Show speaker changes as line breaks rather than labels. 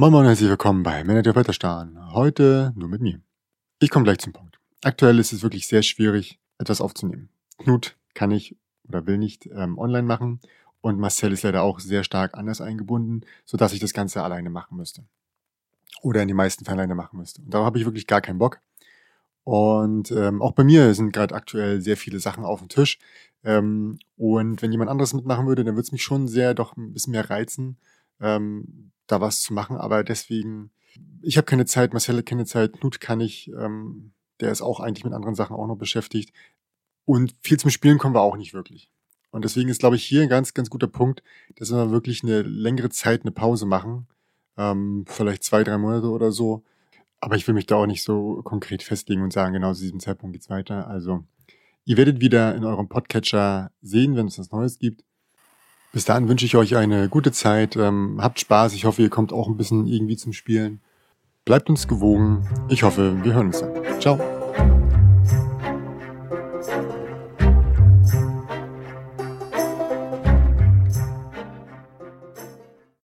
Moin Moin und herzlich willkommen bei Manager Wetterstern. Heute nur mit mir. Ich komme gleich zum Punkt. Aktuell ist es wirklich sehr schwierig, etwas aufzunehmen. Knut kann ich oder will nicht ähm, online machen und Marcel ist leider auch sehr stark anders eingebunden, sodass ich das Ganze alleine machen müsste. Oder in den meisten Fällen alleine machen müsste. Und darauf habe ich wirklich gar keinen Bock. Und ähm, auch bei mir sind gerade aktuell sehr viele Sachen auf dem Tisch. Ähm, und wenn jemand anderes mitmachen würde, dann würde es mich schon sehr doch ein bisschen mehr reizen, ähm, da was zu machen. Aber deswegen, ich habe keine Zeit, Marcel hat keine Zeit, Knut kann ich, ähm, der ist auch eigentlich mit anderen Sachen auch noch beschäftigt. Und viel zum Spielen kommen wir auch nicht wirklich. Und deswegen ist, glaube ich, hier ein ganz, ganz guter Punkt, dass wir wirklich eine längere Zeit eine Pause machen. Ähm, vielleicht zwei, drei Monate oder so. Aber ich will mich da auch nicht so konkret festlegen und sagen, genau zu diesem Zeitpunkt geht's weiter. Also, ihr werdet wieder in eurem Podcatcher sehen, wenn es was Neues gibt. Bis dahin wünsche ich euch eine gute Zeit. Ähm, habt Spaß. Ich hoffe, ihr kommt auch ein bisschen irgendwie zum Spielen. Bleibt uns gewogen. Ich hoffe, wir hören uns dann. Ciao.